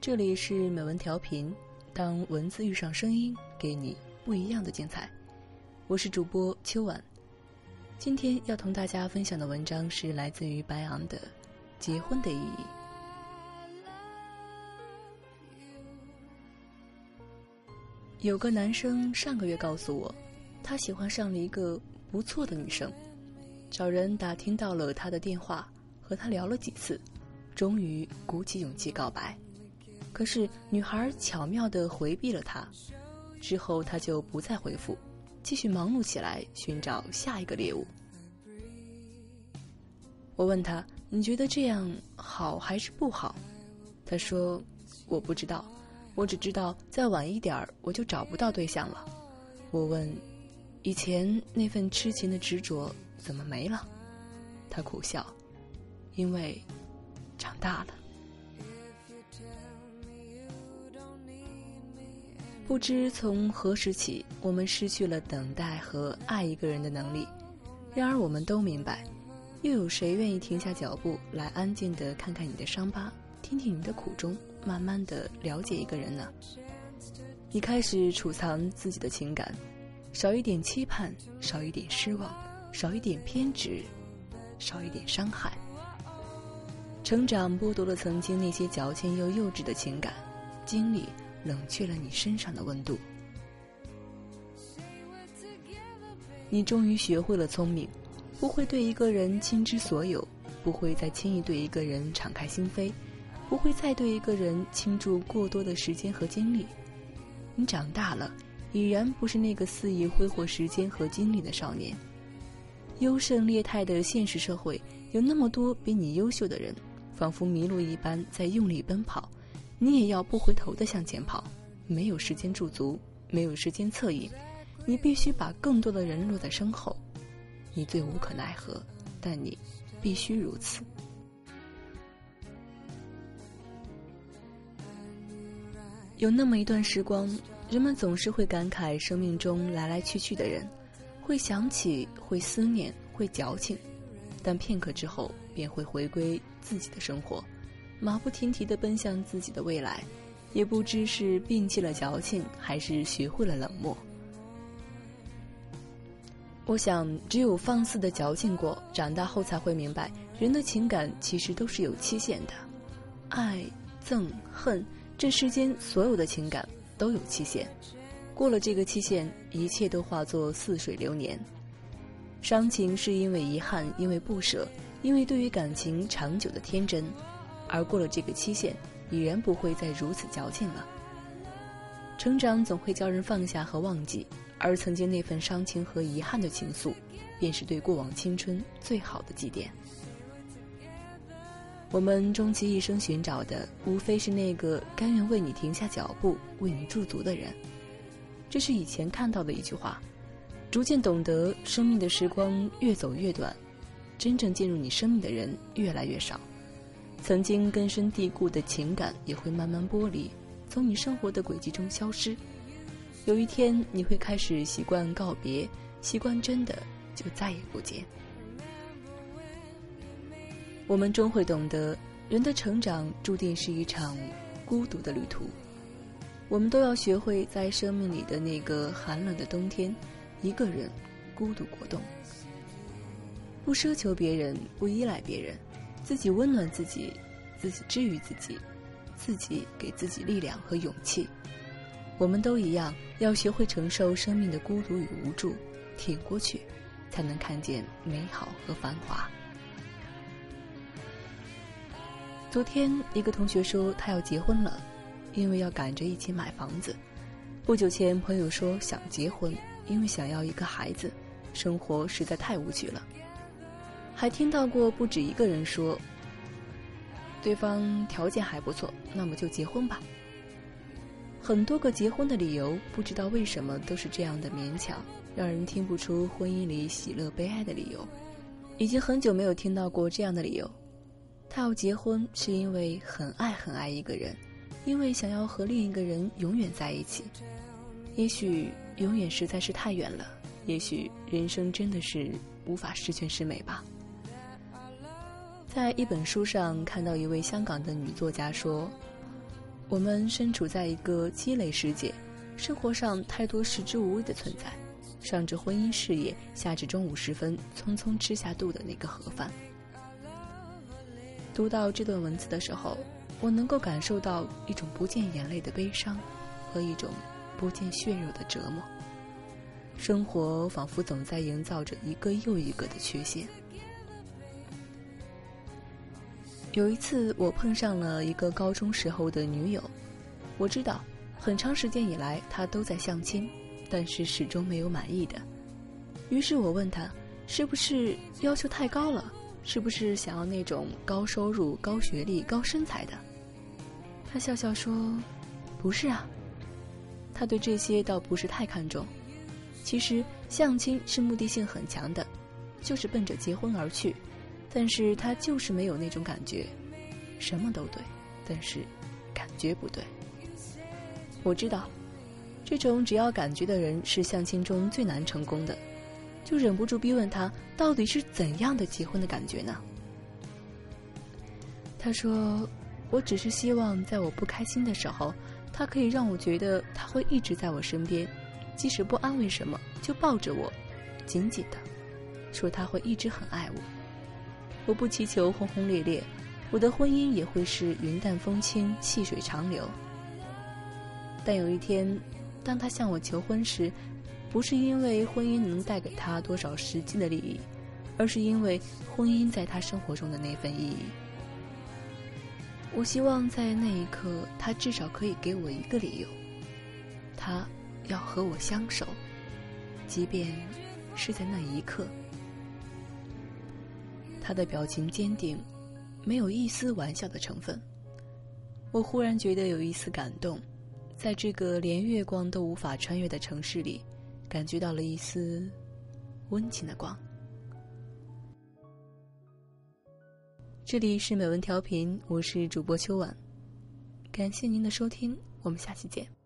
这里是美文调频，当文字遇上声音，给你不一样的精彩。我是主播秋晚，今天要同大家分享的文章是来自于白昂的《结婚的意义》。有个男生上个月告诉我，他喜欢上了一个不错的女生，找人打听到了她的电话，和她聊了几次，终于鼓起勇气告白。可是女孩巧妙地回避了他，之后他就不再回复，继续忙碌起来寻找下一个猎物。我问他：“你觉得这样好还是不好？”他说：“我不知道。”我只知道再晚一点我就找不到对象了。我问：“以前那份痴情的执着怎么没了？”他苦笑：“因为长大了。”不知从何时起，我们失去了等待和爱一个人的能力。然而，我们都明白，又有谁愿意停下脚步来安静地看看你的伤疤？听听你的苦衷，慢慢的了解一个人呢。你开始储藏自己的情感，少一点期盼，少一点失望，少一点偏执，少一点伤害。成长剥夺了曾经那些矫情又幼稚的情感，经历冷却了你身上的温度。你终于学会了聪明，不会对一个人倾之所有，不会再轻易对一个人敞开心扉。不会再对一个人倾注过多的时间和精力。你长大了，已然不是那个肆意挥霍时间和精力的少年。优胜劣汰的现实社会，有那么多比你优秀的人，仿佛麋鹿一般在用力奔跑，你也要不回头的向前跑。没有时间驻足，没有时间侧影，你必须把更多的人落在身后。你最无可奈何，但你必须如此。有那么一段时光，人们总是会感慨生命中来来去去的人，会想起，会思念，会矫情，但片刻之后便会回归自己的生活，马不停蹄地奔向自己的未来，也不知是摒弃了矫情，还是学会了冷漠。我想，只有放肆的矫情过，长大后才会明白，人的情感其实都是有期限的，爱、憎、恨。这世间所有的情感都有期限，过了这个期限，一切都化作似水流年。伤情是因为遗憾，因为不舍，因为对于感情长久的天真，而过了这个期限，已然不会再如此矫情了。成长总会教人放下和忘记，而曾经那份伤情和遗憾的情愫，便是对过往青春最好的祭奠。我们终其一生寻找的，无非是那个甘愿为你停下脚步、为你驻足的人。这是以前看到的一句话。逐渐懂得，生命的时光越走越短，真正进入你生命的人越来越少。曾经根深蒂固的情感也会慢慢剥离，从你生活的轨迹中消失。有一天，你会开始习惯告别，习惯真的就再也不见。我们终会懂得，人的成长注定是一场孤独的旅途。我们都要学会在生命里的那个寒冷的冬天，一个人孤独过冬，不奢求别人，不依赖别人，自己温暖自己，自己治愈自己，自己给自己力量和勇气。我们都一样，要学会承受生命的孤独与无助，挺过去，才能看见美好和繁华。昨天，一个同学说他要结婚了，因为要赶着一起买房子。不久前，朋友说想结婚，因为想要一个孩子，生活实在太无趣了。还听到过不止一个人说，对方条件还不错，那么就结婚吧。很多个结婚的理由，不知道为什么都是这样的勉强，让人听不出婚姻里喜乐悲哀的理由。已经很久没有听到过这样的理由。他要结婚，是因为很爱很爱一个人，因为想要和另一个人永远在一起。也许永远实在是太远了，也许人生真的是无法十全十美吧。在一本书上看到一位香港的女作家说：“我们身处在一个积累世界，生活上太多食之无味的存在，上至婚姻事业，下至中午时分匆匆吃下肚的那个盒饭。读到这段文字的时候，我能够感受到一种不见眼泪的悲伤，和一种不见血肉的折磨。生活仿佛总在营造着一个又一个的缺陷。有一次，我碰上了一个高中时候的女友，我知道很长时间以来她都在相亲，但是始终没有满意的。于是我问她，是不是要求太高了？是不是想要那种高收入、高学历、高身材的？她笑笑说：“不是啊，她对这些倒不是太看重。”其实相亲是目的性很强的，就是奔着结婚而去，但是他就是没有那种感觉，什么都对，但是感觉不对。我知道，这种只要感觉的人是相亲中最难成功的，就忍不住逼问他到底是怎样的结婚的感觉呢？他说：“我只是希望在我不开心的时候，他可以让我觉得他会一直在我身边。”即使不安慰什么，就抱着我，紧紧的，说他会一直很爱我。我不祈求轰轰烈烈，我的婚姻也会是云淡风轻、细水长流。但有一天，当他向我求婚时，不是因为婚姻能带给他多少实际的利益，而是因为婚姻在他生活中的那份意义。我希望在那一刻，他至少可以给我一个理由，他。要和我相守，即便是在那一刻。他的表情坚定，没有一丝玩笑的成分。我忽然觉得有一丝感动，在这个连月光都无法穿越的城市里，感觉到了一丝温情的光。这里是美文调频，我是主播秋晚，感谢您的收听，我们下期见。